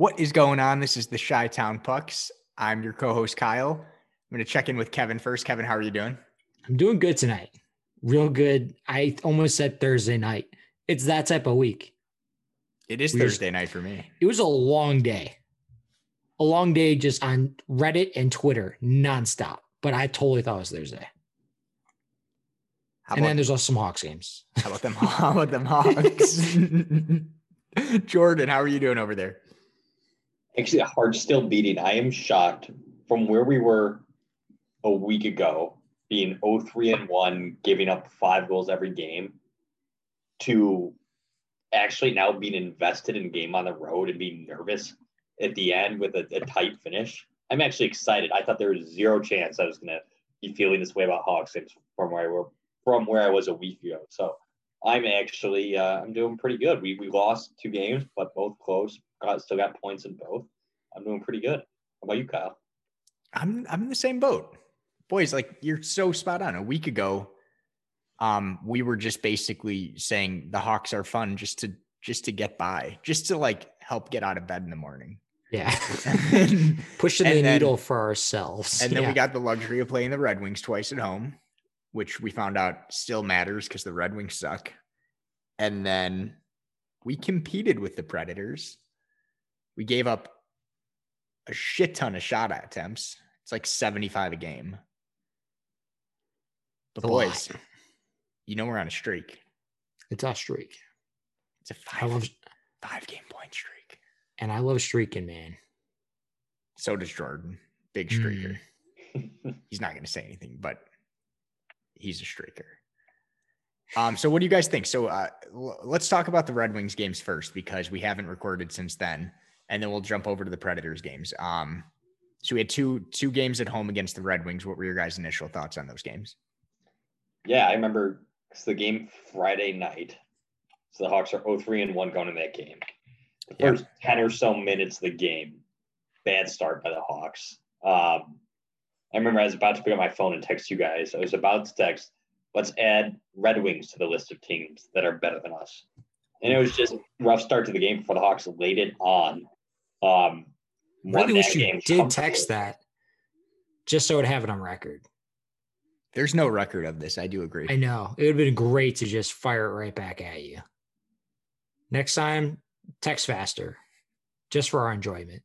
What is going on? This is the Chi Town Pucks. I'm your co-host Kyle. I'm going to check in with Kevin first. Kevin, how are you doing? I'm doing good tonight. Real good. I almost said Thursday night. It's that type of week. It is We Thursday just- night for me. It was a long day. A long day just on Reddit and Twitter nonstop. But I totally thought it was Thursday. How and about, then there's also some Hawks games. how about them? How about them Hawks? Jordan, how are you doing over there? Actually, heart still beating. I am shocked from where we were a week ago, being 0-3 and 1, giving up five goals every game, to actually now being invested in game on the road and being nervous at the end with a, a tight finish. I'm actually excited. I thought there was zero chance I was gonna be feeling this way about Hawks from where I were from where I was a week ago. So I'm actually uh, I'm doing pretty good. We we lost two games, but both close. Got still got points in both. I'm doing pretty good. How about you, Kyle? I'm I'm in the same boat. Boys, like you're so spot on. A week ago, um, we were just basically saying the Hawks are fun just to just to get by, just to like help get out of bed in the morning. Yeah. and Pushing And the then- needle for ourselves. And then Yeah. we got the luxury of playing the Red Wings twice at home, which we found out still matters because the Red Wings suck. And then we competed with the Predators. We gave up a shit ton of shot attempts. It's like 75 a game. But A lot. boys, you know we're on a streak. It's a streak. It's a five, love five game point streak. and I love streaking, man. So does Jordan. Big Mm. streaker. He's not going to say anything, but he's a streaker. Um, so what do you guys think? So uh, l- let's talk about the Red Wings games first because we haven't recorded since then, and then we'll jump over to the Predators games. Um, so we had two two games at home against the Red Wings. What were your guys' initial thoughts on those games? yeah, I remember it's the game Friday night. So the Hawks are 0-3 and 1 going in that game. The Yeah. first 10 or so minutes of the game, bad start by the Hawks. Um, I remember I was about to pick up my phone and text you guys. I was about to text, let's add Red Wings to the list of teams that are better than us. And it was just rough start to the game for the Hawks laid it on. Um, won Really wish you game did text that just so it'd have it on record. There's no record of this. I do agree. I know. It would have been great to just fire it right back at you. Next time, text faster. Just for our enjoyment.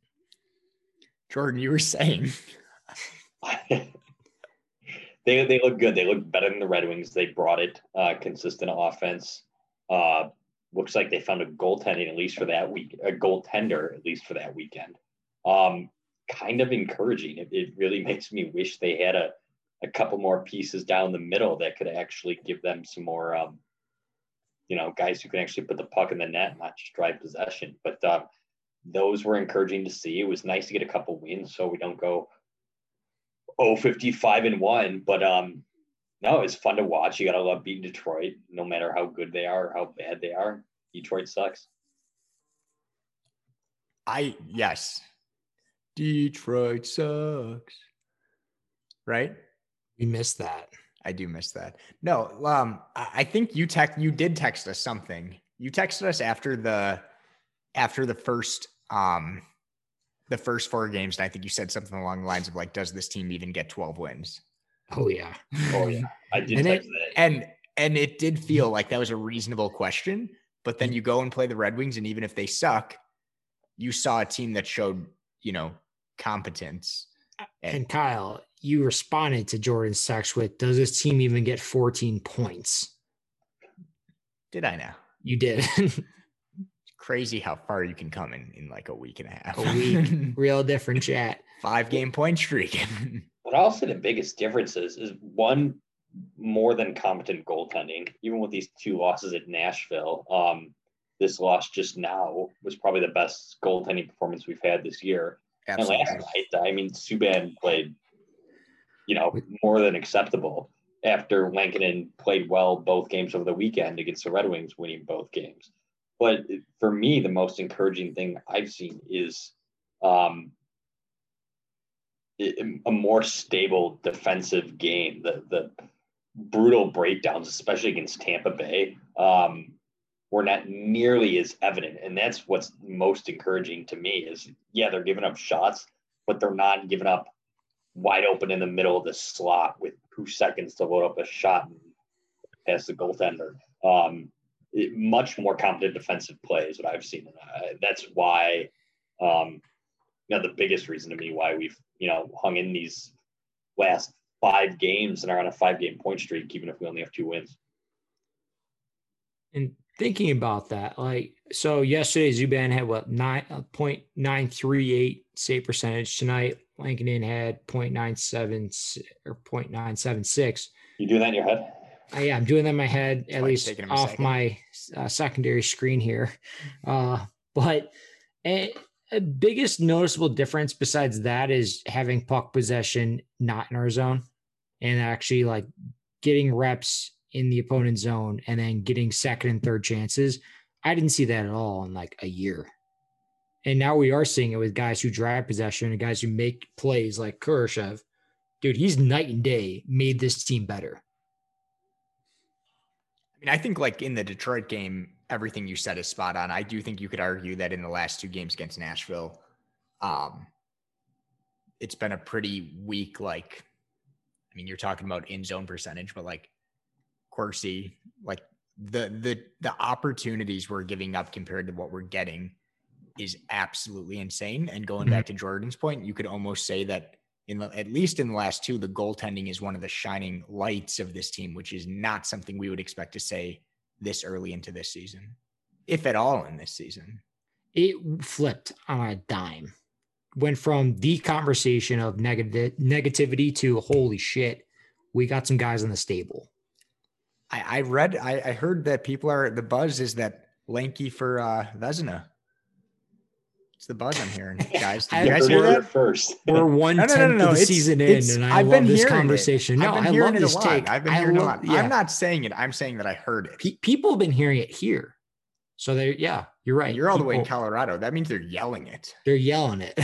Jordan, you were saying they they look good. They look better than the Red Wings. They brought it uh, consistent offense. Uh, looks like they found a goaltending at least for that week, a goaltender at least for that weekend. Um, kind of encouraging. It, it really makes me wish they had a a couple more pieces down the middle that could actually give them some more, um, you know, guys who can actually put the puck in the net, not just drive possession. But uh, those were encouraging to see. It was nice to get a couple wins so we don't go oh 55 and 1 but um no it's fun to watch you gotta love beating detroit no matter how good they are or how bad they are detroit sucks I yes. Detroit sucks. Right? We missed that. I do miss that. No, um, I I think you text you did text us something. You texted us after the after the first um the first four games, and I think you said something along the lines of like, does this team even get 12 wins? Oh yeah. oh yeah i did And it- And and it did feel like that was a reasonable question, but then you go and play the Red Wings, and even if they suck, you saw a team that showed, you know, competence. Uh, and Kyle, you responded to Jordan's text with, "Does this team even get 14 points?" Did I now? You did. Crazy how far you can come in in like a week and a half. A week. Real different chat. Five game point streak. but say the biggest difference is, one more than competent goaltending even with these two losses at nashville um this loss just now was probably the best goaltending performance we've had this year And last Absolutely. night, I mean, Subban played, you know, more than acceptable after Lankinen played well both games over the weekend against the Red Wings, winning both games. But for me, the most encouraging thing I've seen is um, a more stable defensive game. The the brutal breakdowns, especially against Tampa Bay. Um, were not nearly as evident. And that's what's most encouraging to me is yeah, they're giving up shots, but they're not giving up wide open in the middle of the slot with two seconds to load up a shot and pass the goaltender. Um, it, much more competent defensive play is what I've seen. Uh, that's why, um, you know, the biggest reason to me why we've, you know, hung in these last five games and are on a five game point streak, even if we only have two wins. And thinking about that, like, so yesterday Subban had what nine uh, point nine three eight save percentage. Tonight, Lankinen had 0.97 or 0.976. You do that in your head? Uh, yeah, I'm doing that in my head, at least off my uh, secondary screen here. Uh, but a, a biggest noticeable difference besides that is having puck possession not in our zone and actually like getting reps in the opponent's zone and then getting second and third chances. I didn't see that at all in like a year. And now we are seeing it with guys who drive possession and guys who make plays like Kurashev. Dude, he's night and day made this team better. I mean, I think like in the Detroit game, everything you said is spot on. I do think you could argue that in the last two games against Nashville, um, it's been a pretty weak, like, I mean, you're talking about in zone percentage, but like Corsi, like the the the opportunities we're giving up compared to what we're getting is absolutely insane. And going mm-hmm. back to Jordan's point, you could almost say that in the, at least in the last two, the goaltending is one of the shining lights of this team, which is not something we would expect to say this early into this season, if at all in this season. It flipped on a dime. Went from the conversation of negative negativity to holy shit, we got some guys in the stable. I, I read, I, I heard that people are the buzz is that lanky for uh Vezina. It's the buzz I'm hearing, guys. Did you guys hear that first? We're one no, no, no, no, of the it's, season in, and I I've love this conversation. It. No, I love this take. I've been I hearing love, it a lot. Yeah. I'm not saying it. I'm saying that I heard it. Pe- people have been hearing it here. So they, yeah, you're right. You're all people, the way in Colorado. That means they're yelling it. They're yelling it.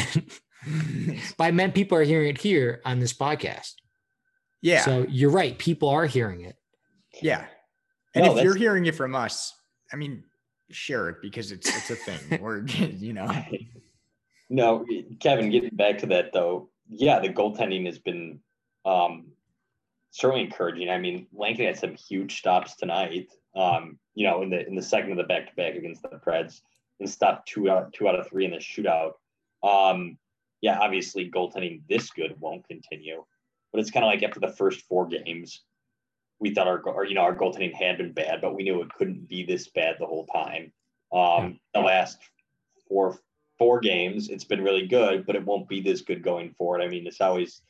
By men, people are hearing it here on this podcast. Yeah. So you're right. People are hearing it. Yeah. And no, if you're hearing it from us, I mean, share it because it's it's a thing. or you know. No, Kevin, getting back to that though, yeah, the goaltending has been um, certainly encouraging. I mean, Lankin had some huge stops tonight. Um, you know, in the in the second of the back to back against the Preds, and stopped two out two out of three in the shootout. Um, yeah, obviously goaltending this good won't continue, but it's kind of like after the first four games, we thought our, our, you know our goaltending had been bad, but we knew it couldn't be this bad the whole time. Um, the last four four games, it's been really good, but it won't be this good going forward. I mean, it's always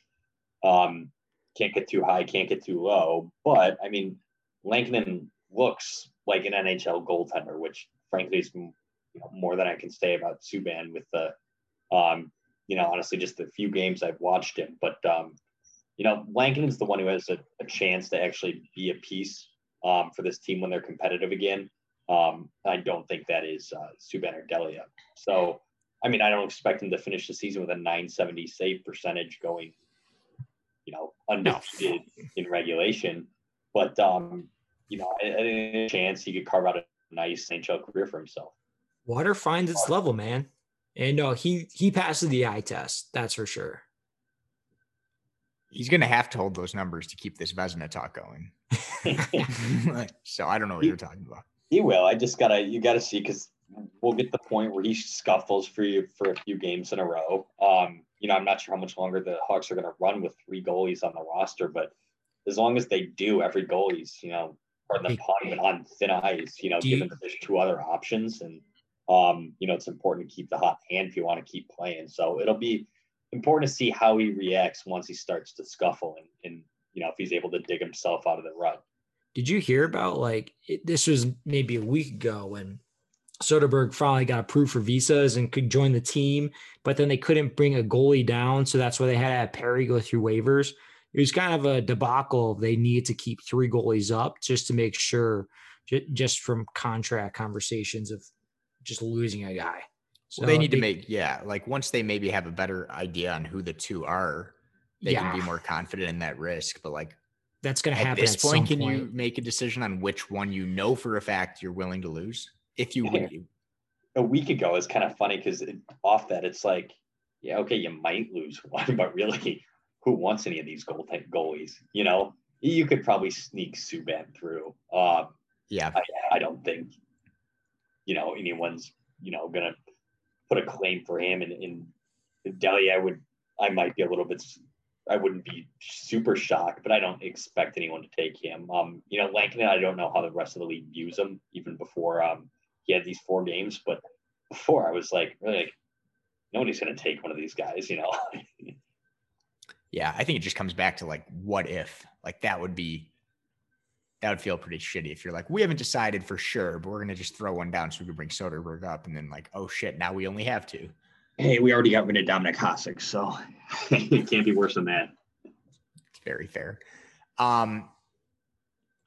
um, can't get too high, can't get too low. But I mean, Lankinen looks like an NHL goaltender, which frankly is you know, more than I can say about Subban with the, um, you know, honestly, just the few games I've watched him. But um, you know, Blankens is the one who has a, a chance to actually be a piece um, for this team when they're competitive again. Um, I don't think that is uh, Subban or Delia. So, I mean, I don't expect him to finish the season with a 970 save percentage going, you know, undefeated no. in regulation. But, um, you know, I, I think a chance he could carve out a nice NHL career for himself. Water finds its level, man. And no, he he passes the eye test. That's for sure he's going to have to hold those numbers to keep this Vezina talk going. so I don't know what he, you're talking about. He will. I just gotta you gotta see because we'll get the point where he scuffles for you for a few games in a row. Um, you know, I'm not sure how much longer the Hawks are going to run with three goalies on the roster, but as long as they do, every goalie's you know, pardon the pun, on thin ice. You know, given that there's two other options, and um, you know, it's important to keep the hot hand if you want to keep playing. So it'll be important to see how he reacts once he starts to scuffle and, and you know if he's able to dig himself out of the rut. Did you hear about like it, this was maybe a week ago when Soderberg finally got approved for visas and could join the team, but then they couldn't bring a goalie down, so that's why they had to have Perry go through waivers. It was kind of a debacle. They needed to keep three goalies up just to make sure, just from contract conversations of just losing a guy. So well, they need they, to make yeah, like once they maybe have a better idea on who the two are, they yeah. can be more confident in that risk. But like that's going to happen. At this at point, can point. you make a decision on which one you know for a fact you're willing to lose? If you would, a week ago is kind of funny because off that it's like, yeah, okay, you might lose one, but really, who wants any of these goal type goalies? You know, you could probably sneak Subban through. Um, yeah, I, I don't think you know anyone's you know gonna put a claim for him. And in Delia, I would, I might be a little bit I wouldn't be super shocked, but I don't expect anyone to take him. Um, you know, Lankinen, I don't know how the rest of the league views him even before um he had these four games, but before I was like, really like, nobody's gonna take one of these guys, you know. yeah, I think it just comes back to like what if? Like that would be that would feel pretty shitty if you're like, we haven't decided for sure, but we're gonna just throw one down so we can bring Soderberg up, and then like, oh shit, now we only have two hey, we already got rid of Dominik Hasek, so it can't be worse than that. It's very fair. Um,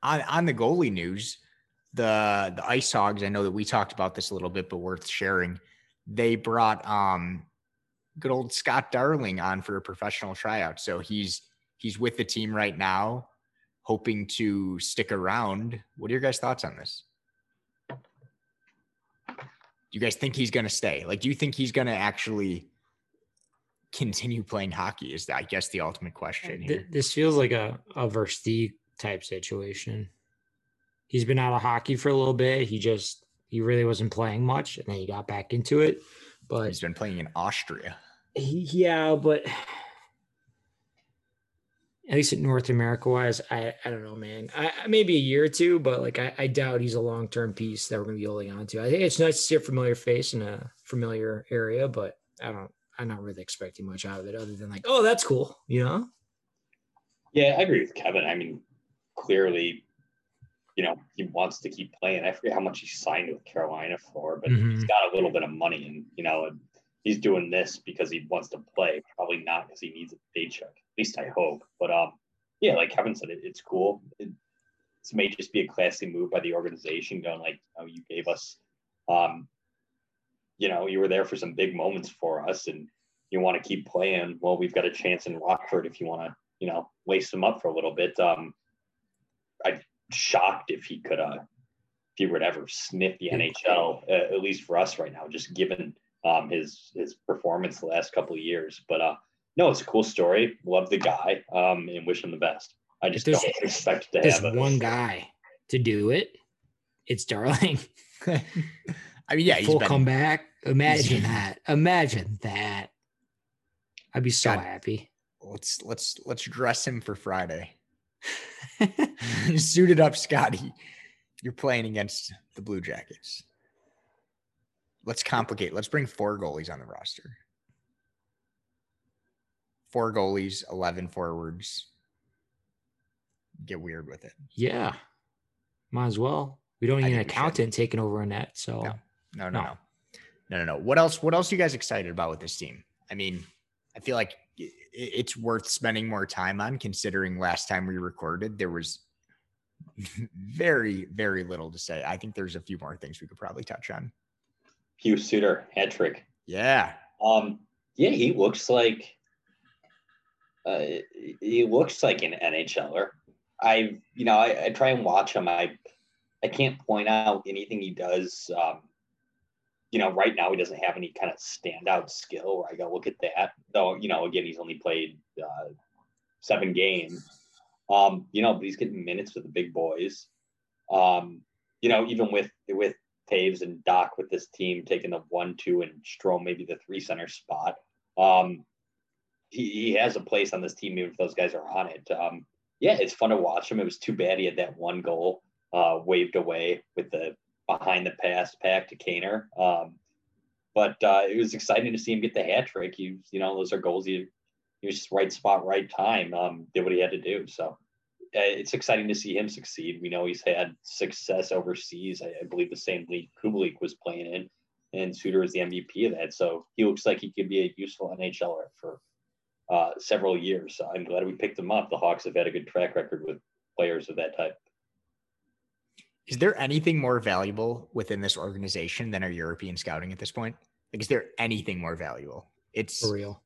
on on the goalie news, the the Ice Hogs. I know that we talked about this a little bit, but worth sharing. They brought um, good old Scott Darling on for a professional tryout, so he's he's with the team right now, hoping to stick around. What are your guys' thoughts on this? Do you guys think he's going to stay? Like, do you think he's going to actually continue playing hockey? Is that, I guess the ultimate question here. This feels like a a Versteeg type situation. He's been out of hockey for a little bit. He just he really wasn't playing much, and then he got back into it. But he's been playing in Austria. He, yeah, but at least in North America wise, I, I don't know, man. I, maybe a year or two, but like I, I doubt he's a long term piece that we're gonna be holding on to. I think it's nice to see a familiar face in a familiar area, but I don't I'm not really expecting much out of it other than like, oh, that's cool, you know? Yeah, I agree with Kevin. I mean, clearly, you know, he wants to keep playing. I forget how much he signed with Carolina for, but mm-hmm. he's got a little bit of money and you know, he's doing this because he wants to play, probably not because he needs a paycheck least I hope. But um, yeah, like Kevin said, it, it's cool. It, this may just be a classy move by the organization, going like, oh, you gave us, um, you know, you were there for some big moments for us, and you want to keep playing. Well, we've got a chance in Rockford if you want to, you know, lace them up for a little bit. Um, I'm shocked if he could, uh, if he would ever sniff the NHL, uh, at least for us right now, just given um, his his performance the last couple of years. But uh, no, it's a cool story. Love the guy, um, and wish him the best. I just don't expect to have one guy to do it. It's Darling. I mean, yeah, full been, comeback. Imagine that. Imagine that. I'd be so God, happy. Let's let's let's dress him for Friday. Suited up, Scotty. You're playing against the Blue Jackets. Let's complicate. Let's bring four goalies on the roster four goalies, 11 forwards. Get weird with it. Yeah. Might as well. We don't need an accountant taking over a net. So no. No, no, no, no. No, no, no. What else? What else are you guys excited about with this team? I mean, I feel like it's worth spending more time on considering last time we recorded there was very, very little to say. I think there's a few more things we could probably touch on. Pius Suter, hat trick. Yeah. Um, yeah, he looks like uh, he looks like an NHLer. I, you know, I, I, try and watch him. I, I can't point out anything he does. Um, you know, right now he doesn't have any kind of standout skill where I go look at that. Though, you know, again, he's only played uh, seven games. Um, you know, but he's getting minutes with the big boys. Um, you know, even with with Toews and Dach with this team taking the one, two, and Strome maybe the three center spot. Um, he, he has a place on this team even if those guys are on it. Um, yeah, it's fun to watch him. It was too bad he had that one goal uh, waved away with the behind the pass pack to Kaner. Um, but uh, it was exciting to see him get the hat trick. He, you know, those are goals. He, he was just right spot, right time. Um, did what he had to do. So uh, it's exciting to see him succeed. We know he's had success overseas. I, I believe the same league Kubalik was playing in, and Suter is the MVP of that. So he looks like he could be a useful NHLer for uh, several years. I'm glad we picked them up. The Hawks have had a good track record with players of that type. Is there anything more valuable within this organization than our European scouting at this point? Like, is there anything more valuable? It's for real.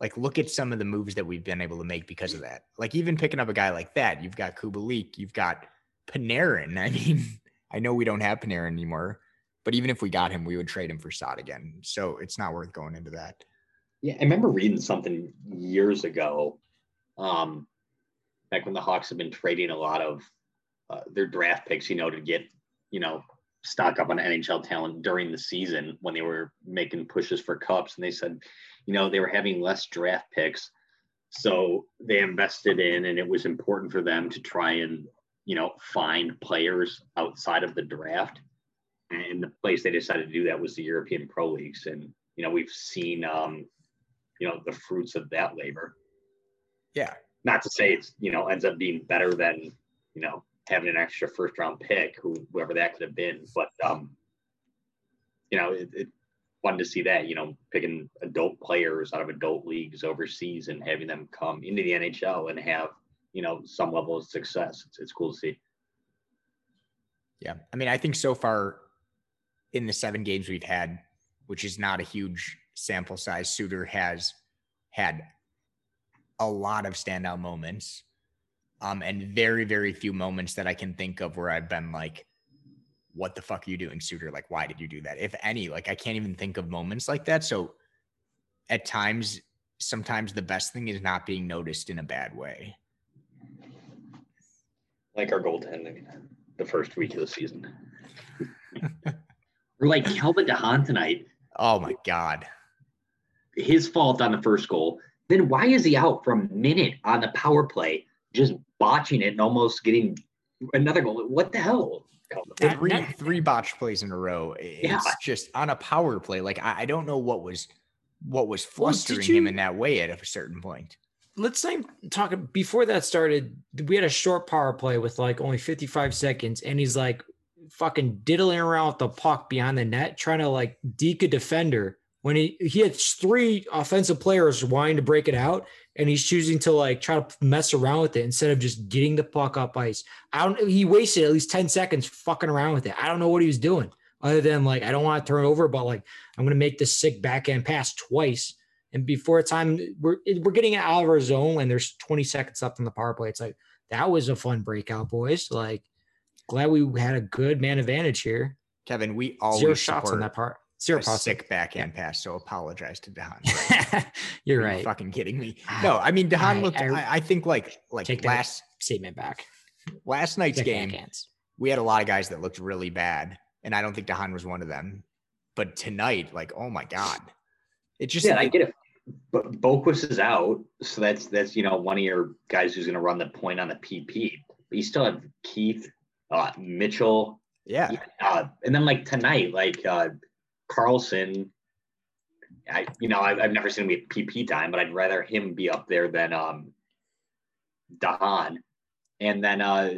like look at some of the moves that we've been able to make because of that. Like even picking up a guy like that, you've got Kubalik, you've got Panarin. I mean, I know we don't have Panarin anymore, but even if we got him, we would trade him for Saad again. So it's not worth going into that. Yeah, I remember reading something years ago, um, back when the Hawks have been trading a lot of uh, their draft picks, you know, to get, you know, stock up on NHL talent during the season when they were making pushes for cups. And they said, you know, they were having less draft picks. So they invested in, and it was important for them to try and, you know, find players outside of the draft. And the place they decided to do that was the European Pro Leagues. And, you know, we've seen, um, you know, the fruits of that labor. Yeah. Not to say it's, you know, ends up being better than, you know, having an extra first round pick, who whoever that could have been. But um, you know, it, it fun to see that, you know, picking adult players out of adult leagues overseas and having them come into the NHL and have, you know, some level of success. It's, it's cool to see. Yeah. I mean, I think so far in the seven games we've had, which is not a huge sample size, Suter has had a lot of standout moments um, and very, very few moments that I can think of where I've been like, what the fuck are you doing, Suter? Like, why did you do that? If any, like, I can't even think of moments like that. So at times, sometimes the best thing is not being noticed in a bad way. Like our goaltending the first week of the season. We're like Calvin DeHaan tonight. Oh my God. His fault on the first goal. Then why is he out for a minute on the power play just botching it and almost getting another goal. What the hell? Three three botch plays in a row. It's yeah. just on a power play. Like I, I don't know what was what was flustering well, you, him in that way at a certain point. Let's say talk before that started. We had a short power play with like only 55 seconds, and he's like fucking diddling around with the puck behind the net, trying to like deke a defender when he he had three offensive players wanting to break it out and he's choosing to like try to mess around with it instead of just getting the puck up ice. I don't he wasted at least 10 seconds fucking around with it. I don't know what he was doing other than like I don't want to turn over, but like I'm gonna make this sick backhand pass twice. And before time we're we're getting out of our zone and there's 20 seconds left on the power play. It's like that was a fun breakout, boys. Like glad we had a good man advantage here. Kevin, we always zero shots on that part. Zero a sick backhand yeah. pass. So apologize to DeHaan. Right? You're right. You fucking kidding me? No, I mean DeHaan I, looked. I, I, think like like take last statement back. Last night's game, backhands. we had a lot of guys that looked really bad, and I don't think DeHaan was one of them. But tonight, like, oh my god, it just yeah, it, I get it. But Boqvist is out, so that's that's you know one of your guys who's going to run the point on the PP. But you still have Keith, uh, Mitchell, yeah, uh, and then like tonight, like uh, Carlsson, I you know I've, I've never seen him get PP time, but I'd rather him be up there than um DeHaan, and then uh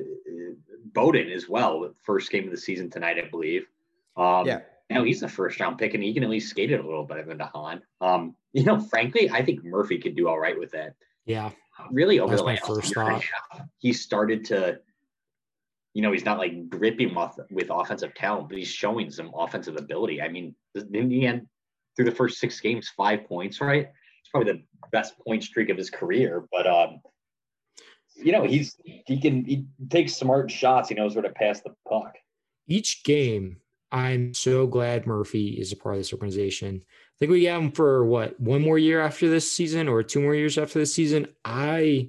Beaudin as well. First game of the season tonight, I believe. Um, yeah. You know, he's the first round pick, and he can at least skate it a little better than DeHaan. Um, you know, frankly, I think Murphy could do all right with that. Yeah. Really, over the last first year thought. he started to you know, he's not like dripping with, with offensive talent, but he's showing some offensive ability. I mean, in the end, through the first six games, five points, right? It's probably the best point streak of his career. But um, you know, he's he can he takes smart shots. He knows where to pass the puck. Each game, I'm so glad Murphy is a part of this organization. I think we got him for what one more year after this season, or two more years after this season. I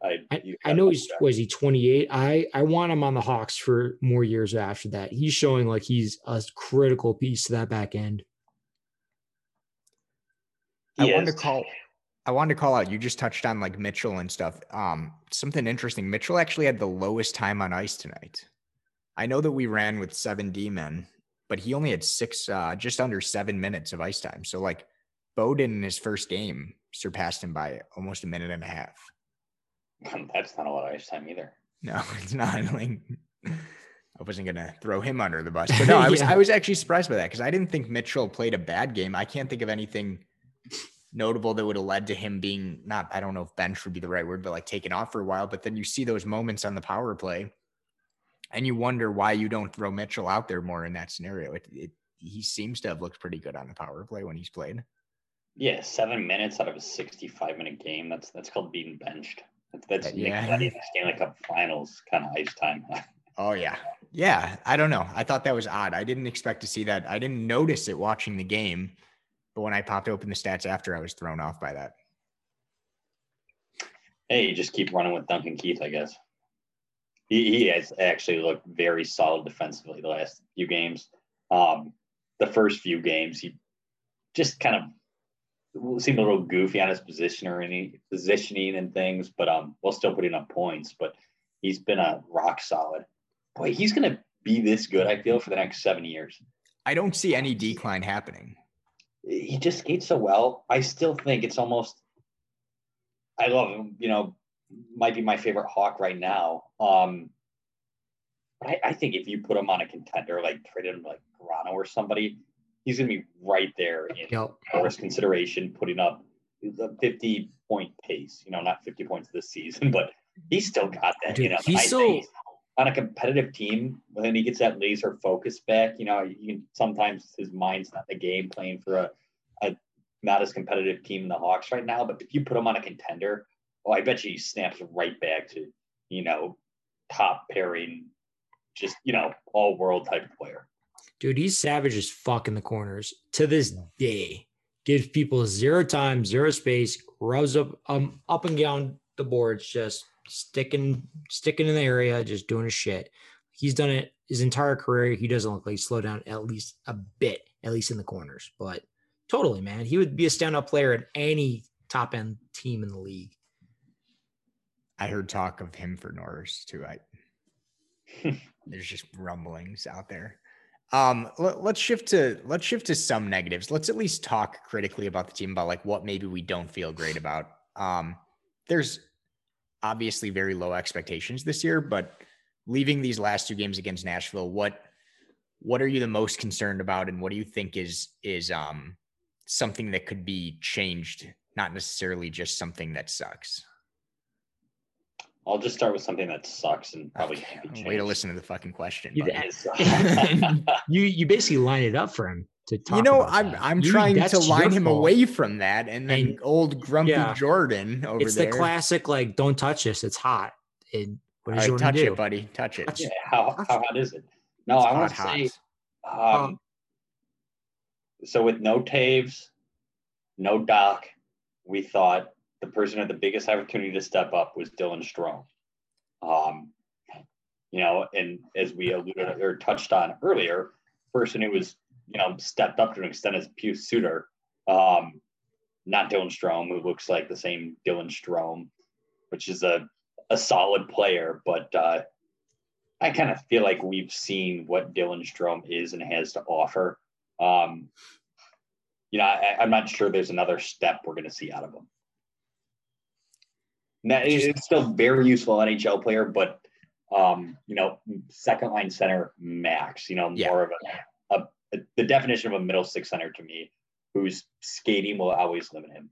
but I I, I know he's was he 28. I I want him on the Hawks for more years after that. He's showing like he's a critical piece to that back end. I wanted to call I wanted to call out you just touched on like Mitchell and stuff. Um something interesting. Mitchell actually had the lowest time on ice tonight. I know that we ran with 7 D men, but he only had 6 uh just under 7 minutes of ice time. So like Beaudin in his first game surpassed him by almost a minute and a half. That's not a lot of ice time either. No, it's not. Like I wasn't gonna throw him under the bus, but no, I was yeah. I was actually surprised by that because I didn't think Mitchell played a bad game. I can't think of anything notable that would have led to him being not. I don't know if bench would be the right word, but like taken off for a while. But then you see those moments on the power play, and you wonder why you don't throw Mitchell out there more in that scenario. It, it he seems to have looked pretty good on the power play when he's played. Yeah, seven minutes out of a 65 minute game. That's that's called being benched. That's, yeah. Stanley Cup Finals kind of ice time. oh yeah, yeah. I don't know. I thought that was odd. I didn't expect to see that. I didn't notice it watching the game, but when I popped open the stats after, I was thrown off by that. Hey, you just keep running with Duncan Keith, I guess. He, he has actually looked very solid defensively the last few games. Um, the first few games, he just kind of seemed a little goofy on his position or any positioning and things, but um, while still putting up points. But he's been a rock solid. Boy, he's to be this good. I feel for the next seven years. I don't see any decline happening. He just skates so well. I still think it's almost. I love him. You know, might be my favorite Hawk right now. Um, but I, I, think if you put him on a contender, like traded him like Toronto or somebody, he's going to be right there in yep. first consideration, putting up the 50 point pace. You know, not 50 points this season, but he's still got that. Dude, you know, he's so on a competitive team when he gets that laser focus back. You know, you can sometimes his mind's not the game playing for a, a not as competitive team in the Hawks right now. But if you put him on a contender, oh, I bet you he snaps right back to you know top pairing, just you know all world type player. Dude, he's savage as fuck in the corners to this day. Gives people zero time, zero space, rubs up um up and down the boards, just sticking sticking in the area, just doing his shit. He's done it his entire career. He doesn't look like he slowed down at least a bit, at least in the corners. But totally, man, he would be a stand-up player at any top end team in the league. I heard talk of him for Norris too. I there's just rumblings out there. Um, let, us shift to let's shift to some negatives. Let's at least talk critically about the team about like what maybe we don't feel great about. Um, there's obviously very low expectations this year, but leaving these last two games against Nashville, what what are you the most concerned about, and what do you think is is um something that could be changed, not necessarily just something that sucks? I'll just start with something that sucks and probably can't be changed. Way to listen to the fucking question. you you basically line it up for him to talk. You know, I'm that. I'm you, trying to line him fault. away from that, and then and, old grumpy yeah, Jordan over it's there. It's the classic like, don't touch this. It's hot. It, what does right, touch do? it, buddy. Touch it. Yeah, how, how hot is it? No, it's I want to say. Um, um, so with no Toews, no Dach, we thought the person had the biggest opportunity to step up was Dylan Strome. Um, you know, and as we alluded or touched on earlier, person who was, you know, stepped up to an extent is Pius Suter, um, not Dylan Strome, who looks like the same Dylan Strome, which is a, a solid player, but uh, I kind of feel like we've seen what Dylan Strome is and has to offer. Um, you know, I, I'm not sure there's another step we're going to see out of him. Now, it's still very useful NHL player, but um, you know, second line center max. You know, yeah. more of a, a, a, the definition of a middle six center to me, whose skating will always limit him.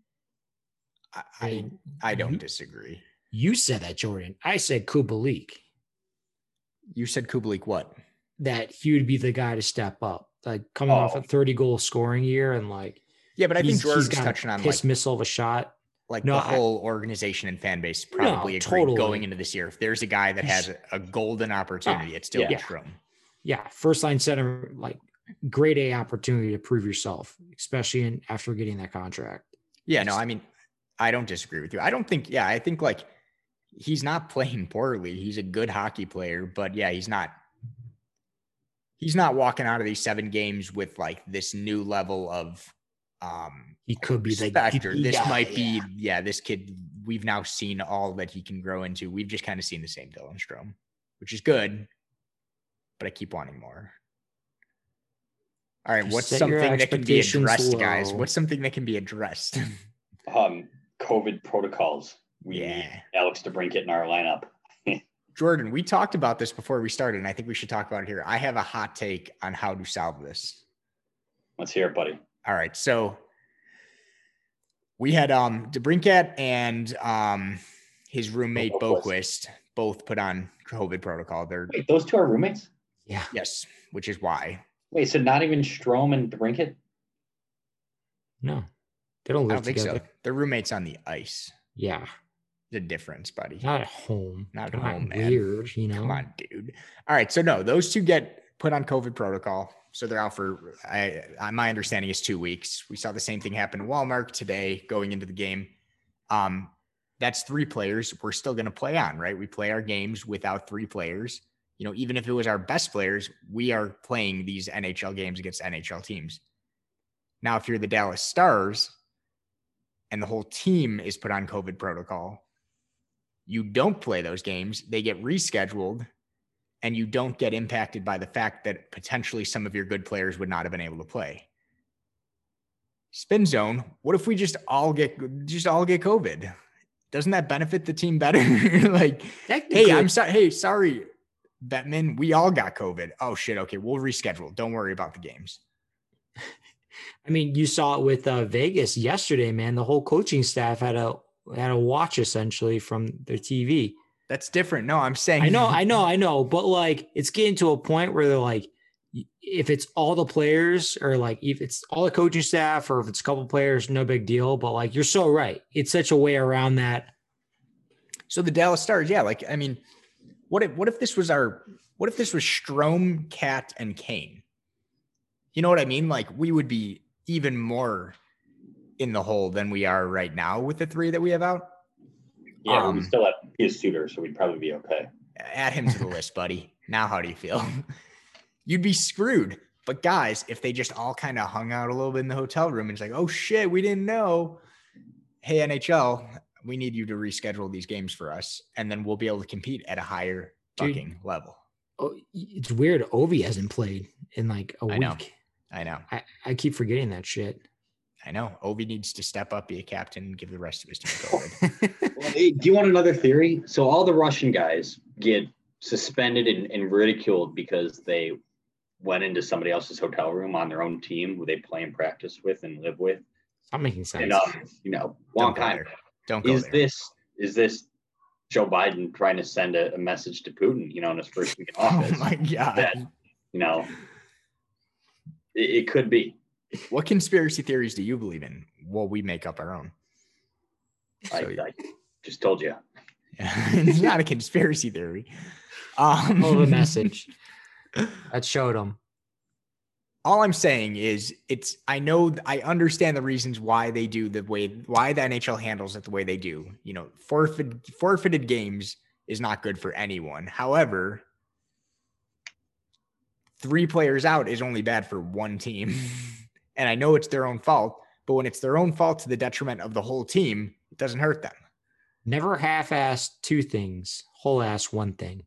I I, I don't disagree. You said that, Jordan. I said Kubalik. You said Kubalik what? That he would be the guy to step up, like coming oh. off a 30 goal scoring year and like. Yeah, but I think George's touching on piss like, missile of a shot like no, the whole I, organization and fan base probably no, agree totally. going into this year. If there's a guy that has a, golden opportunity, it's still yeah. Strome. Yeah, first line center, like great A opportunity to prove yourself, especially in after getting that contract. Yeah, no, I mean, I don't disagree with you. I don't think, yeah, I think like he's not playing poorly. He's a good hockey player, but yeah, he's not he's not walking out of these seven games with like this new level of um he could be the factor. This guy, might be, yeah. this kid. We've now seen all that he can grow into. We've just kind of seen the same Dylan Strome, which is good, but I keep wanting more. All right, just what's something that can be addressed, low. guys? What's something that can be addressed? um, COVID protocols. We yeah. need Alex DeBrincat in our lineup. Jordan, we talked about this before we started, and I think we should talk about it here. I have a hot take on how to solve this. Let's hear it, buddy. All right. So we had um DeBrincat and um his roommate Boqvist both put on COVID protocol. They're Wait, those two are roommates? Yeah. Yes, which is why. Wait, so not even Strome and DeBrincat? No. They don't live I don't together. think so. They're roommates on the ice. Yeah. The difference, buddy. Not at home. Not at home, man. Weird, you know. Come on, dude. All right. So no, those two get put on COVID protocol. So they're out for I, my understanding is two weeks. We saw the same thing happen in Walmart today going into the game. Um, that's three players we're still going to play on, right? We play our games without three players. You know, even if it was our best players, we are playing these NHL games against NHL teams. Now, if you're the Dallas Stars and the whole team is put on COVID protocol, you don't play those games, they get rescheduled, and you don't get impacted by the fact that potentially some of your good players would not have been able to play. Spin zone, what if we just all get just all get COVID? Doesn't that benefit the team better? like, hey, I'm sorry. Hey, sorry, Bettman, we all got COVID. Oh shit. Okay, we'll reschedule. Don't worry about the games. I mean, you saw it with uh, Vegas yesterday, man. The whole coaching staff had a had a watch essentially from their TV. That's different. No, I'm saying I know, I know, I know, but like it's getting to a point where they're like, if it's all the players or like if it's all the coaching staff or if it's a couple players, no big deal. But like you're so right. It's such a way around that. So the Dallas Stars, yeah, like I mean, what if what if this was our what if this was Strome, Cat, and Kane? You know what I mean? Like we would be even more in the hole than we are right now with the three that we have out. Yeah, um, we still have his Suter, so we'd probably be okay. Add him to the list, buddy. Now, how do you feel? You'd be screwed. But guys, if they just all kind of hung out a little bit in the hotel room and it's like, oh shit, we didn't know. Hey, NHL, we need you to reschedule these games for us, and then we'll be able to compete at a higher fucking Dude, level. Oh, it's weird. Ovi hasn't played in like a I week. Know. I know. I, I keep forgetting that shit. I know. Ovi needs to step up, be a captain, and give the rest of his team well, hey, do you want another theory? So all the Russian guys get suspended and, and, ridiculed because they went into somebody else's hotel room on their own team who they play and practice with and live with. I'm making sense. And, um, you know, long Don't time. Don't go is there. this is this Joe Biden trying to send a, a, message to Putin? You know, in his first week in oh office. Oh my god! That, you know, it, it could be. What conspiracy theories do you believe in? Well, we make up our own. I, so, I just told you. it's not a conspiracy theory. Um, oh, the message that showed them all I'm saying is it's I know I understand the reasons why they do the way why the NHL handles it the way they do. You know, forfeit forfeited games is not good for anyone. However, three players out is only bad for one team. and I know it's their own fault, but when it's their own fault to the detriment of the whole team, it doesn't hurt them. Never half-ass two things, whole ass one thing.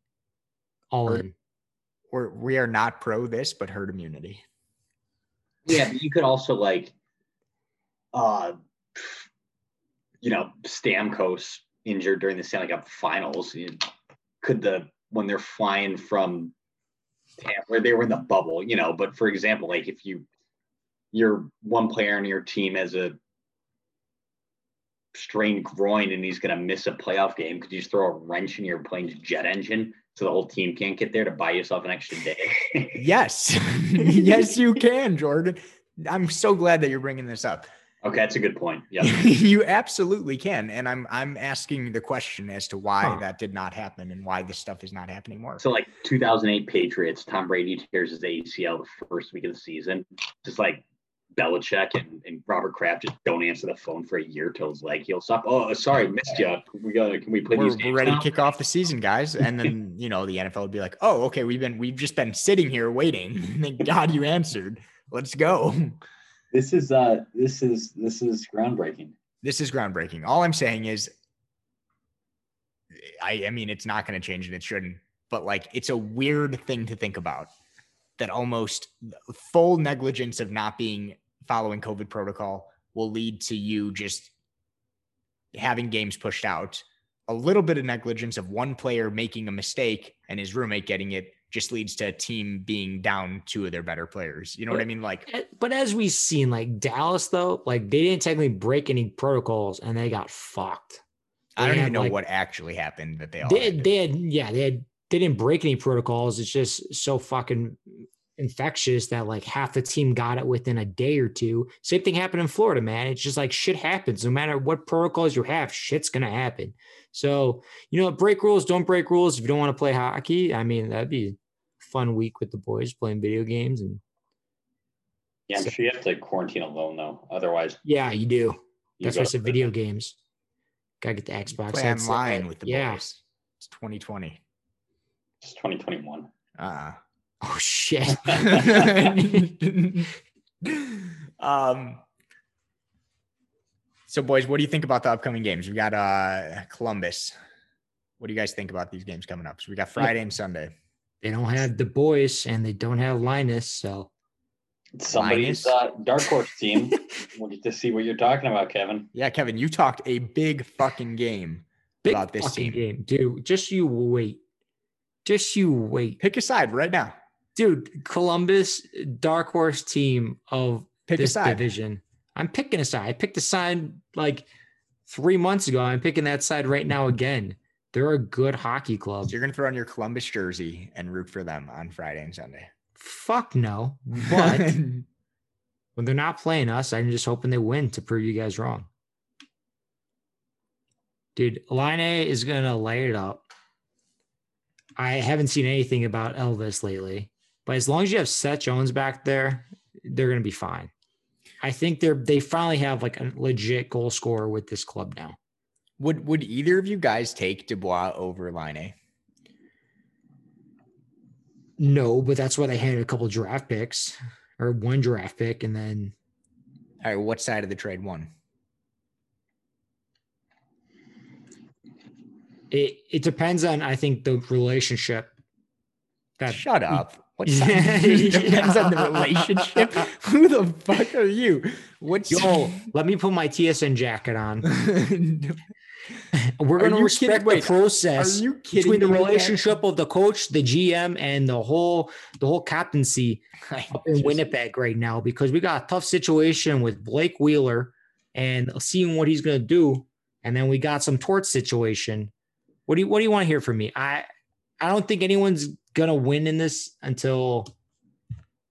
All in. Or we are not pro this, but herd immunity. Yeah, but you could also like, uh, you know, Stamkos injured during the Stanley Cup Finals. Could the when they're flying from where they were in the bubble, you know? But for example, like if you you're one player on your team has a strained groin and he's going to miss a playoff game, could you just throw a wrench in your plane's jet engine so the whole team can't get there to buy yourself an extra day? yes. yes, you can, Jordan. I'm so glad that you're bringing this up. Okay, that's a good point. Yeah. you absolutely can. And I'm I'm asking the question as to why huh. that did not happen and why this stuff is not happening more. So like 2008 Patriots, Tom Brady tears his ACL the first week of the season. Just like Belichick and, and Robert Kraft just don't answer the phone for a year till his leg heals up. Oh, sorry, missed you. We got. Can we play we're, these? We're ready now? to kick off the season, guys. And then you know the NFL would be like, "Oh, okay, we've been we've just been sitting here waiting. Thank God you answered. Let's go." This is uh this is this is groundbreaking. This is groundbreaking. All I'm saying is, I I mean, it's not going to change and it shouldn't. But like, it's a weird thing to think about that almost full negligence of not being following COVID protocol will lead to you just having games pushed out. A little bit of negligence of one player making a mistake and his roommate getting it just leads to a team being down two of their better players. You know but, what I mean? Like, but as we've seen, like Dallas, though, like they didn't technically break any protocols and they got fucked. They I don't even know like, what actually happened that they all they, had, they had, yeah, they had, they didn't break any protocols. It's just so fucking infectious that like half the team got it within a day or two. Same thing happened in Florida, man. It's just like shit happens. No matter what protocols you have, shit's gonna happen. So, you know, break rules, don't break rules. If you don't want to play hockey, I mean, that'd be a fun week with the boys playing video games and yeah, I'm so, sure you have to quarantine alone though. Otherwise, yeah, you do. You That's why I said video games. Gotta get the Xbox. Play online with the yeah. boys. It's 2020. It's 2021. Uh-uh. Oh shit. um so boys, what do you think about the upcoming games? We got uh Columbus. What do you guys think about these games coming up? So we got Friday and Sunday. They don't have the boys and they don't have Linus, so somebody's uh, dark horse team. we'll get to see what you're talking about, Kevin. Yeah, Kevin, you talked a big fucking game big about this team. game, dude. Just you wait. Just you wait. Pick a side right now dude, Columbus dark horse team of Pick this division. I'm picking a side. I picked a side like three months ago. I'm picking that side right now again. They're a good hockey club. So you're gonna throw on your Columbus jersey and root for them on Friday and Sunday. Fuck no. But when they're not playing us, I'm just hoping they win to prove you guys wrong. Dude, Laine is gonna lay it up. I haven't seen anything about Elvis lately. But as long as you have Seth Jones back there, they're going to be fine. I think they're they finally have like a legit goal scorer with this club now. Would would either of you guys take Dubois over Laine? No, but that's why they had a couple draft picks or one draft pick, and then. All right, what side of the trade won? It it depends on I think the relationship. That Shut up. What depends on the relationship. Who the fuck are you? What's yo? Let me put my TSN jacket on. We're going to respect the process between the relationship of the coach, the GM, and the whole the whole captaincy up in Winnipeg right now because we got a tough situation with Blake Wheeler and seeing what he's going to do, and then we got some tort situation. What do you What do you want to hear from me? I I don't think anyone's gonna win in this until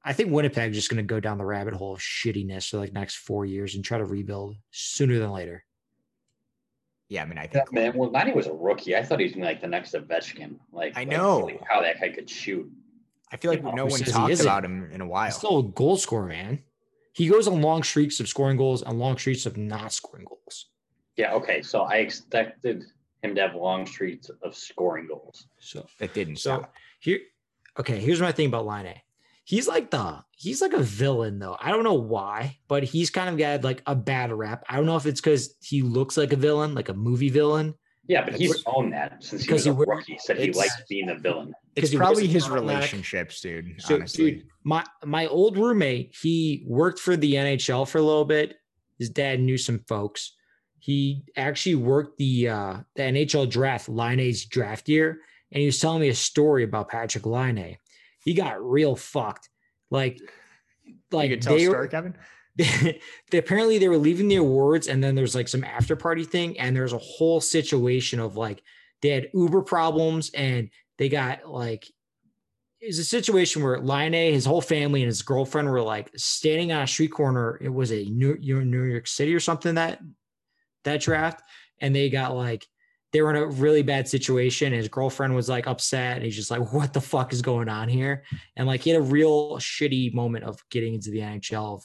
I think Winnipeg's just gonna go down the rabbit hole of shittiness for like next four years and try to rebuild sooner than later. Yeah, I mean, I think yeah, man. Well, Laine was a rookie. I thought he was gonna be like the next Ovechkin. Like I know like, how that guy could shoot. I feel like you know, no one talked about him in a while. He's still a goal scorer, man. He goes on long streaks of scoring goals and long streaks of not scoring goals. Yeah. Okay. So I expected him to have long streaks of scoring goals. So it didn't. So stop. here, okay. Here's my thing about Laine. He's like the he's like a villain though. I don't know why, but he's kind of got like a bad rap. I don't know if it's because he looks like a villain, like a movie villain. Yeah, but he's owned that since he was a he, rookie. He said he likes being a villain. It's probably his relationships, dude. So, honestly, dude, my my old roommate, he worked for the NHL for a little bit. His dad knew some folks, he actually worked the uh, the NHL draft, Laine's draft year, and he was telling me a story about Patrik Laine. He got real fucked. Like, like you could tell they, story, Kevin. They, apparently they were leaving the awards, and then there's like some after party thing, and there's a whole situation of like they had Uber problems, and they got like it's a situation where Laine, his whole family, and his girlfriend were like standing on a street corner. It was a New, New York City or something that that draft, and they got like they were in a really bad situation. His girlfriend was like upset, and he's just like, "What the fuck is going on here?" And like he had a real shitty moment of getting into the NHL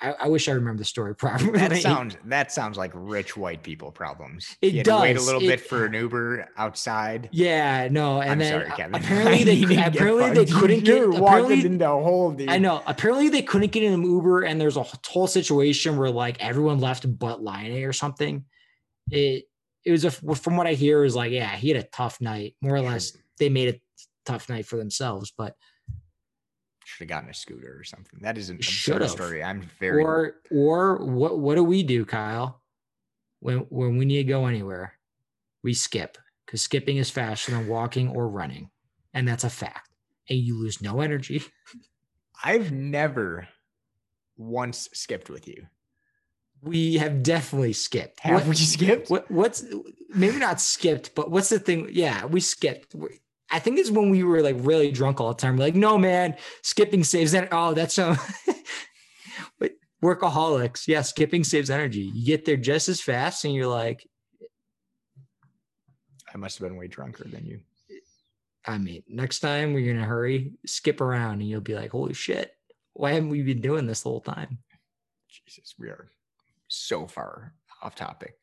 I, I, wish I remember the story properly. That sounds that sounds like rich white people problems. It does. wait a little it, bit for an Uber outside. Yeah, no, and I'm then sorry, Kevin. apparently they apparently they couldn't get walking into a hole. Dude. I know. Apparently they couldn't get in an Uber, and there's a whole situation where like everyone left but Laine or something. It it was a from what I hear is like yeah he had a tough night more or less. They made a tough night for themselves, but should have gotten a scooter or something. That is an absurd story. I'm very or or what what do we do, Kyle? When when we need to go anywhere, we skip because skipping is faster than walking or running, and that's a fact. And you lose no energy. I've never once skipped with you. We have definitely skipped. Have what, we skipped? What, what's maybe not skipped, but what's the thing? Yeah, we skipped. I think it's when we were like really drunk all the time. We're like, no, man, skipping saves energy. Oh, that's so. but workaholics, yeah, skipping saves energy. You get there just as fast, and you're like, I must have been way drunker than you. I mean, next time we're gonna hurry, skip around, and you'll be like, holy shit, why haven't we been doing this the whole time? Jesus, we are so far off topic.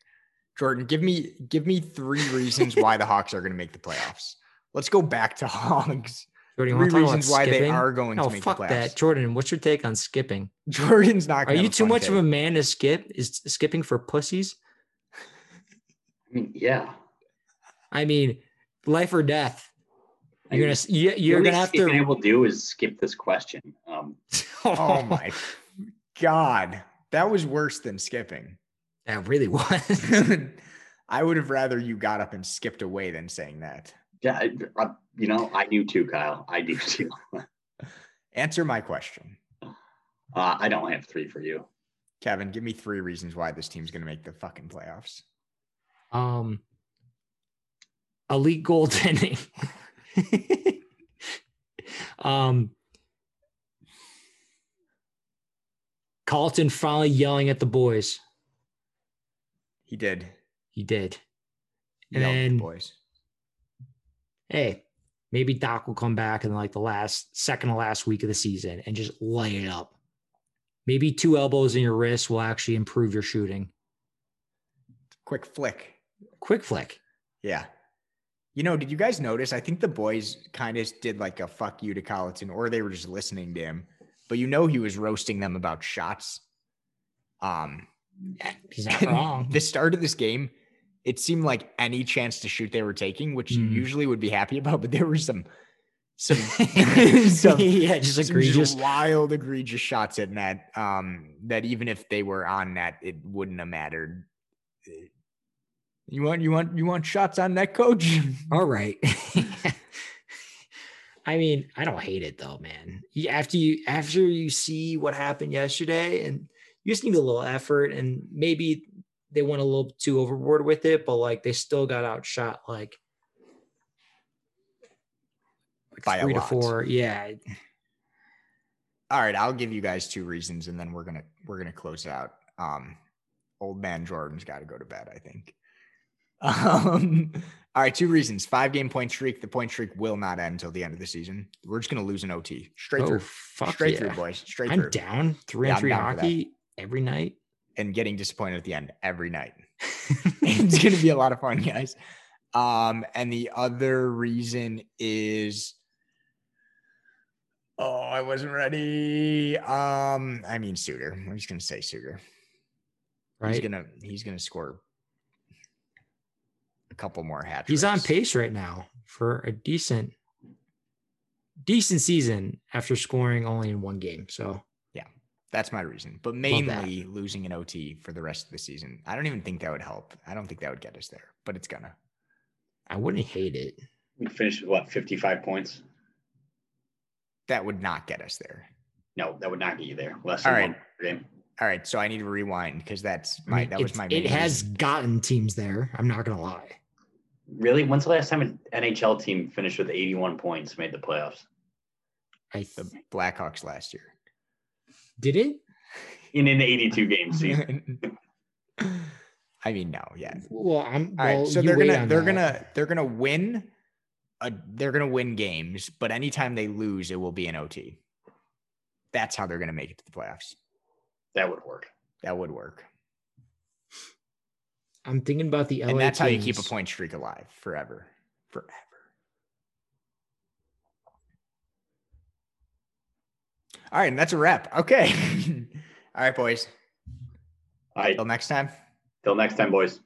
Jordan, give me give me three reasons why the Hawks are going to make the playoffs. Let's go back to Hogs. Jordan, Three reasons why they are going no, to make fuck the playoffs. that. Jordan, what's your take on skipping? Jordan's not. Are you too much take. of a man to skip? Is skipping for pussies? I mean, yeah. I mean, life or death. You're gonna you're gonna have to. Able to do is skip this question. Um, oh my god, that was worse than skipping. That really was. I would have rather you got up and skipped away than saying that. Yeah, I, you know, I do too, Kyle. I do too. Answer my question. Uh, I don't have three for you. Kevin, give me three reasons why this team's going to make the fucking playoffs. Um, elite goaltending. um, Colliton finally yelling at the boys. He did. He did. He and then, the boys hey, maybe Dach will come back in like the last second to last week of the season and just light it up. Maybe two elbows in your wrist will actually improve your shooting. Quick flick. Quick flick. Yeah. You know, did you guys notice? I think the boys kind of did like a fuck you to Colliton, or they were just listening to him. But you know, he was roasting them about shots. Um, he's not wrong. the start of this game, it seemed like any chance to shoot they were taking, which mm. you usually would be happy about, but there were some some, some yeah, just egregious, just wild, egregious shots at net. Um, that even if they were on net, it wouldn't have mattered. You want you want you want shots on net, coach? All right. I mean, I don't hate it though, man. After you after you see what happened yesterday, and you just need a little effort, and maybe they went a little too overboard with it, but like they still got outshot like, like By three to four. Yeah. All right, I'll give you guys two reasons, and then we're gonna we're gonna close out. Um, old man Jordan's got to go to bed. I think. Um, all right, two reasons. Five game point streak. The point streak will not end until the end of the season. We're just gonna lose an OT straight oh, through. Straight yeah. through, boys. Straight through. I'm through. down three yeah, and three hockey every night and getting disappointed at the end every night. it's going to be a lot of fun, guys. Um, and the other reason is, oh, I wasn't ready. Um, I mean Suter. I'm just going to say Suter. Right. He's gonna he's gonna score a couple more hat. He's on pace right now for a decent decent season after scoring only in one game. So that's my reason. But mainly losing an OT for the rest of the season. I don't even think that would help. I don't think that would get us there, but it's gonna. I wouldn't hate it. We finished with what, 55 points? That would not get us there. No, that would not get you there. Less All right. game. All right. So I need to rewind because that's my I mean, that was my It has reason. gotten teams there. I'm not gonna lie. Really? When's the last time an NHL team finished with 81 points, made the playoffs? I th- the Blackhawks last year. Did it? In an 82 game season. I mean, no, yeah. Well, I'm well, all right. So they're gonna they're that. gonna they're gonna win. A, they're gonna win games, but anytime they lose, it will be an OT. That's how they're gonna make it to the playoffs. That would work. That would work. I'm thinking about the LA and that's teams. how you keep a point streak alive forever, forever. All right, and that's a wrap. Okay. All right, boys. All right. Till next time. Till next time, boys.